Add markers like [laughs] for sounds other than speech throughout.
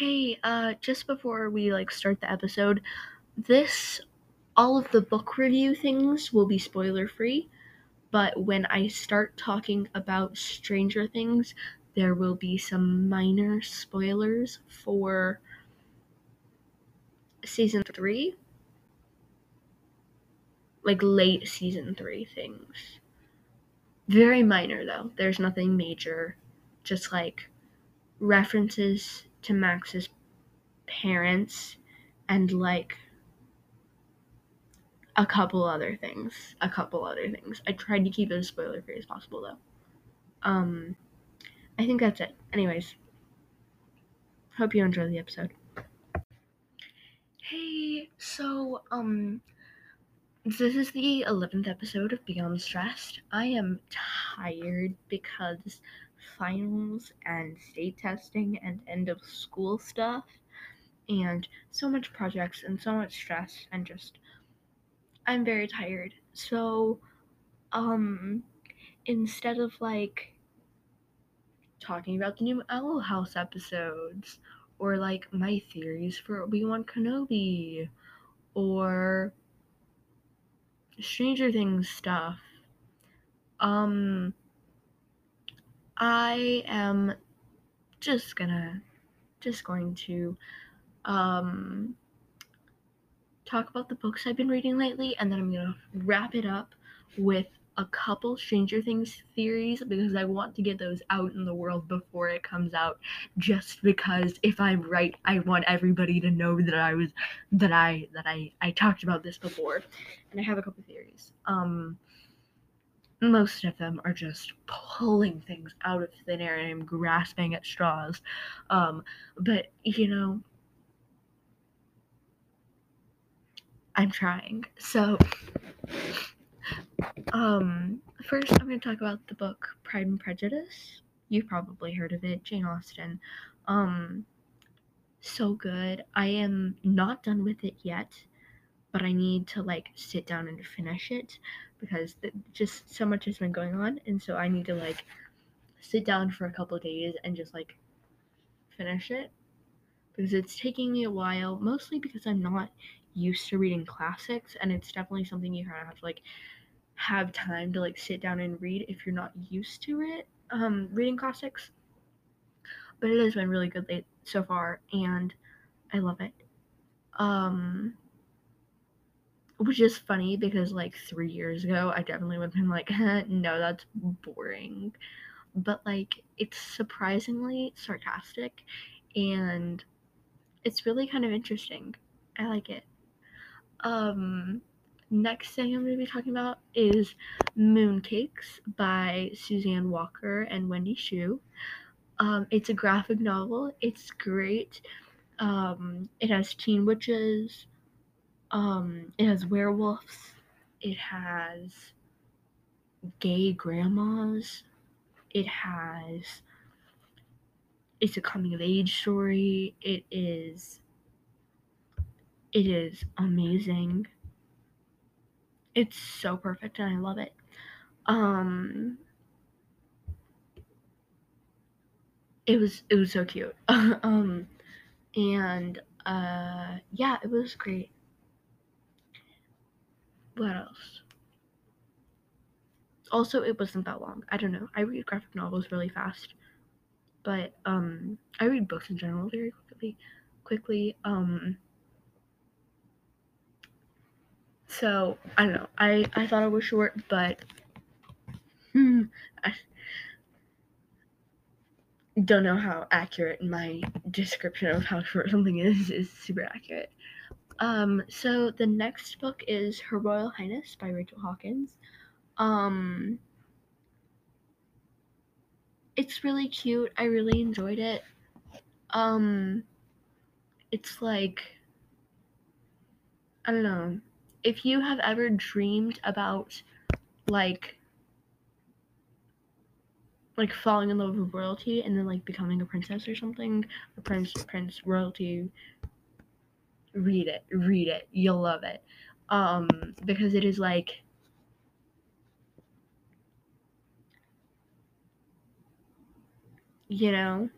Hey, uh, just before we like start the episode, this all of the book review things will be spoiler free, but when I start talking about Stranger Things, there will be some minor spoilers for season 3. Like late season 3 things. Very minor though. There's nothing major. Just like references to Max's parents and like a couple other things. A couple other things. I tried to keep it as spoiler free as possible though. Um I think that's it. Anyways. Hope you enjoy the episode. Hey, so um this is the 11th episode of Beyond Stressed. I am tired because finals and state testing and end of school stuff and so much projects and so much stress and just I'm very tired. So um instead of like talking about the new Owl House episodes or like my theories for Obi-Wan Kenobi or Stranger Things stuff. Um I am just gonna just going to um talk about the books I've been reading lately and then I'm gonna wrap it up with a couple Stranger Things theories because I want to get those out in the world before it comes out. Just because if I'm right, I want everybody to know that I was that I that I I talked about this before, and I have a couple theories. Um, most of them are just pulling things out of thin air and I'm grasping at straws. Um, but you know, I'm trying. So um, first, I'm going to talk about the book Pride and Prejudice. You've probably heard of it, Jane Austen. Um, so good. I am not done with it yet, but I need to like sit down and finish it because th- just so much has been going on, and so I need to like sit down for a couple days and just like finish it. Because it's taking me a while, mostly because I'm not used to reading classics, and it's definitely something you kind of have to like have time to like sit down and read if you're not used to it um reading classics. But it has been really good late so far and i love it. Um which is funny because like three years ago i definitely would have been like no that's boring but like it's surprisingly sarcastic and it's really kind of interesting i like it um next thing I'm going to be talking about is Mooncakes by Suzanne Walker and Wendy Xu. Um, it's a graphic novel. It's great. Um, it has teen witches. Um, it has werewolves. It has gay grandmas. It has. It's a coming of age story. It is. It is amazing it's so perfect and I love it. Um it was it was so cute. [laughs] um and uh yeah, it was great. What else? Also, it wasn't that long. I don't know. I read graphic novels really fast. But um I read books in general very quickly quickly. Um so I don't know. I I thought it was short, but hmm, I don't know how accurate my description of how short something is is super accurate. Um, so the next book is Her Royal Highness by Rachel Hawkins. Um, it's really cute. I really enjoyed it. Um, it's like I don't know if you have ever dreamed about like like falling in love with royalty and then like becoming a princess or something, a prince, prince, royalty, read it, read it. You'll love it. Um, because it is like you know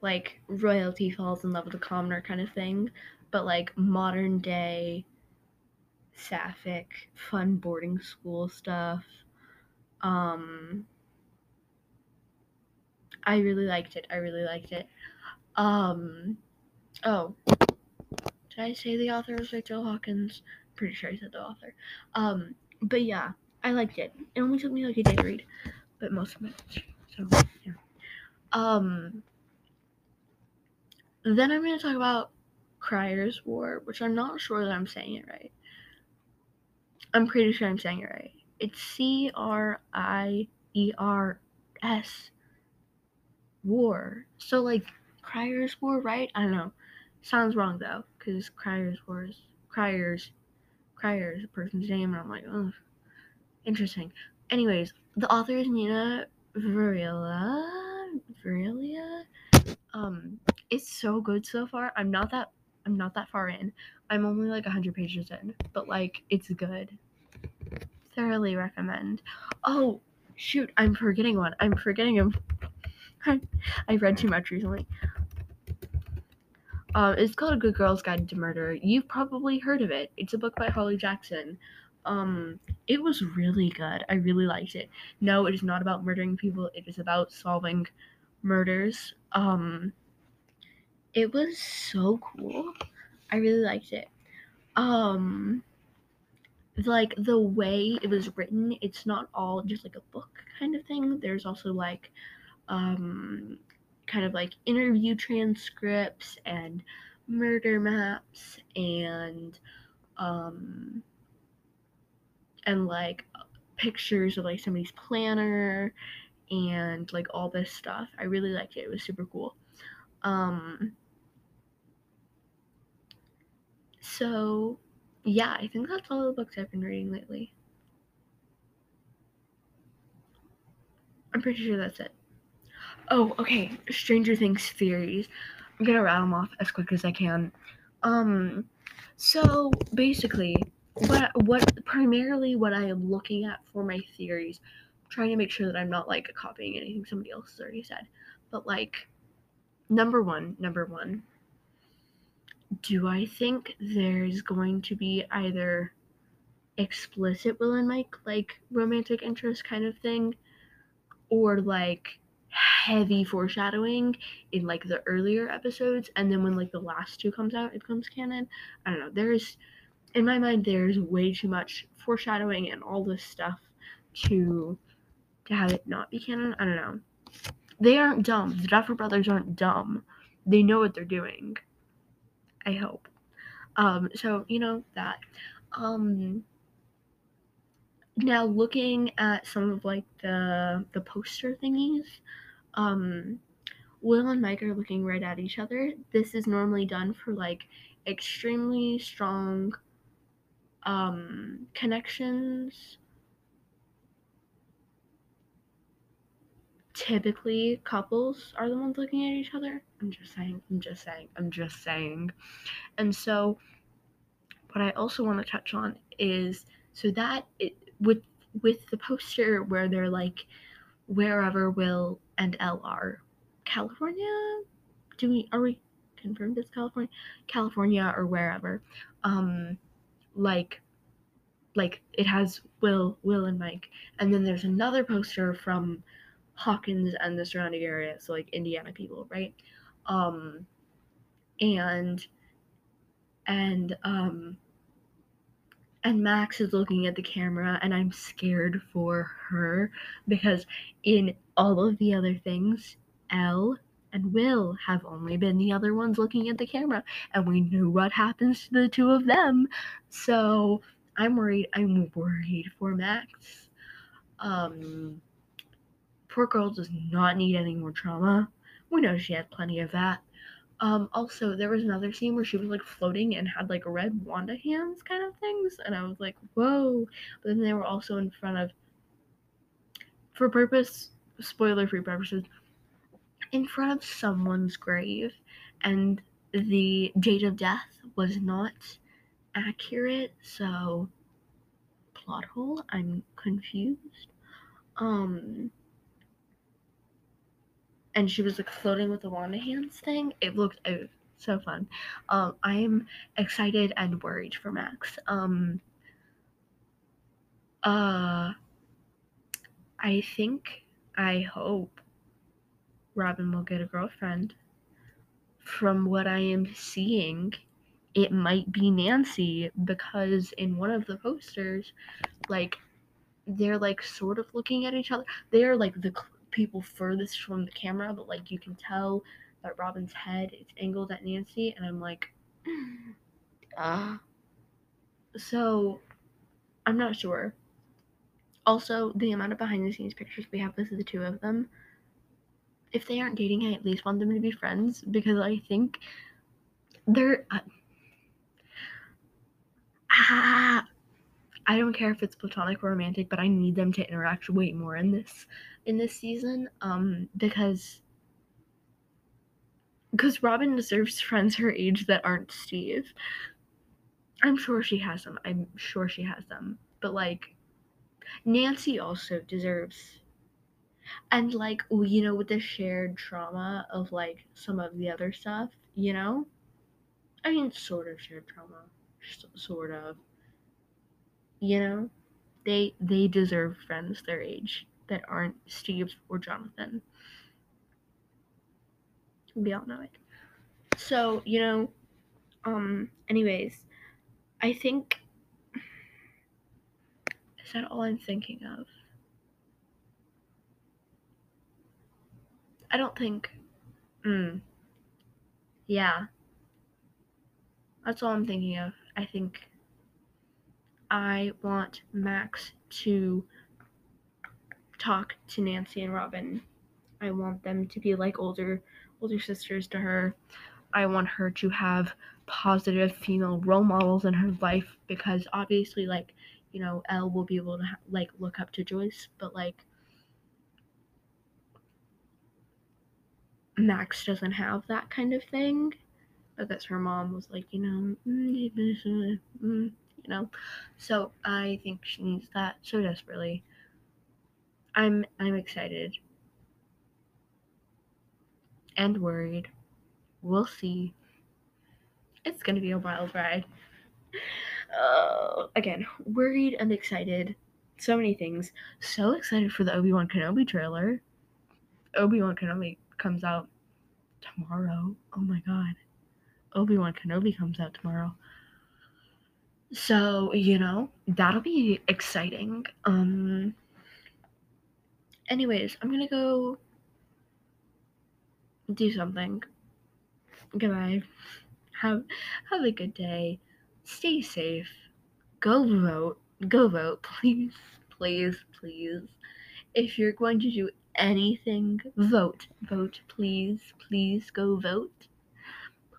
like royalty falls in love with a commoner kind of thing, but like modern day sapphic fun boarding school stuff. Um I really liked it. I really liked it. Um oh. Did I say the author was Rachel Hawkins? Pretty sure I said the author. Um but yeah, I liked it. It only took me like a day to read, but most of it. So yeah. Um then I'm gonna talk about Crier's War, which I'm not sure that I'm saying it right. I'm pretty sure I'm saying it right. It's C R I E R S War. So like Crier's War, right? I don't know. Sounds wrong though, because Crier's War is Crier's Crier's a person's name, and I'm like, oh, interesting. Anyways, the author is Nina Varela. Varelia. Um, it's so good so far. I'm not that I'm not that far in. I'm only like 100 pages in, but like it's good. Thoroughly recommend. Oh, shoot, I'm forgetting one. I'm forgetting him. [laughs] I read too much recently. Uh, it's called A Good Girl's Guide to Murder. You've probably heard of it. It's a book by Holly Jackson. Um, it was really good. I really liked it. No, it is not about murdering people. It is about solving murders. Um, it was so cool. I really liked it. Um, like the way it was written, it's not all just like a book kind of thing. There's also like, um, kind of like interview transcripts and murder maps and, um, and like pictures of like somebody's planner and like all this stuff. I really liked it. It was super cool. Um, so, yeah, I think that's all the books I've been reading lately. I'm pretty sure that's it. Oh, okay. Stranger Things theories. I'm gonna rattle them off as quick as I can. Um, so basically, what what primarily what I am looking at for my theories, trying to make sure that I'm not like copying anything somebody else has already said, but like, number one, number one, do I think there's going to be either explicit Will and Mike, like romantic interest kind of thing, or like heavy foreshadowing in like the earlier episodes, and then when like the last two comes out, it becomes canon. I don't know. There's, in my mind, there's way too much foreshadowing and all this stuff to to have it not be canon. I don't know. They aren't dumb. The Duffer Brothers aren't dumb. They know what they're doing. I hope. Um, so you know that. Um, now looking at some of like the the poster thingies, um, Will and Mike are looking right at each other. This is normally done for like extremely strong um, connections. Typically, couples are the ones looking at each other. I'm just saying, I'm just saying, I'm just saying. And so, what I also want to touch on is so that it with with the poster where they're like wherever Will and El are, California. Do we are we confirmed it's California? California or wherever. Um, like like it has Will, Will and Mike, and then there's another poster from Hawkins and the surrounding area, so like Indiana people, right? Um, and and um, and Max is looking at the camera, and I'm scared for her because in all of the other things, El and Will have only been the other ones looking at the camera, and we knew what happens to the two of them. So I'm worried. I'm worried for Max. Um, poor girl does not need any more trauma. We know she had plenty of that. Um, also, there was another scene where she was like floating and had like red Wanda hands kind of things, and I was like, whoa. But then they were also in front of, for purpose, spoiler free purposes, in front of someone's grave, and the date of death was not accurate, so plot hole, I'm confused. Um, and she was like floating with the wand hands thing. It looked oh, so fun. Um, I'm excited and worried for Max. Um, uh, I think, I hope Robin will get a girlfriend. From what I am seeing, it might be Nancy because in one of the posters, like, they're like sort of looking at each other. They're like the people furthest from the camera, but like you can tell that Robin's head is angled at Nancy, and I'm like, [sighs] ah. Uh. So, I'm not sure. Also, the amount of behind the scenes pictures we have with the two of them. If they aren't dating, I at least want them to be friends because I think they're. Uh, [sighs] ah, I don't care if it's platonic or romantic, but I need them to interact way more in this in this season um because because Robin deserves friends her age that aren't Steve. I'm sure she has them. I'm sure she has them. But like Nancy also deserves and like you know with the shared trauma of like some of the other stuff, you know? I mean sort of shared trauma. Sort of. You know? They they deserve friends their age that aren't Steve or Jonathan. We all know it. So, you know, um, anyways, I think. Is that all I'm thinking of? I don't think. Hmm. Yeah. That's all I'm thinking of. I think I want Max to talk to Nancy and Robin. I want them to be like older older sisters to her. I want her to have positive female role models in her life because obviously like, you know, El will be able to ha- like look up to Joyce, but like Max doesn't have that kind of thing because her mom was like, you know, mm, you know. So I think she needs that so desperately. I'm I'm excited and worried. We'll see. It's gonna be a wild ride. Uh, [laughs] again, worried and excited. So many things. So excited for the Obi Wan Kenobi trailer. Obi Wan Kenobi comes out tomorrow. Oh my god. Obi Wan Kenobi comes out tomorrow. So, you know, that'll be exciting. Um, anyways, I'm gonna go do something. Goodbye. Have have a good day. Stay safe. Go vote. Go vote, [laughs] please. Please, please. If you're going to do anything, vote. Vote, please. Please go vote.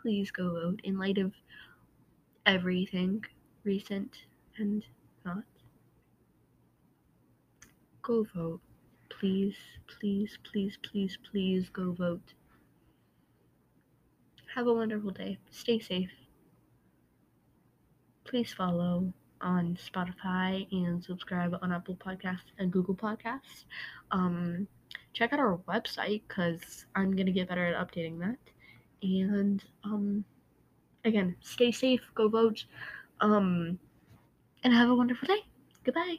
Please go vote in light of everything recent and not. Go vote. Please, please, please, please, please go vote. Have a wonderful day. Stay safe. Please follow on Spotify and subscribe on Apple Podcasts and Google Podcasts. Um, check out our website because I'm gonna get better at updating that. And um, again, stay safe, go vote, um, and have a wonderful day. Goodbye.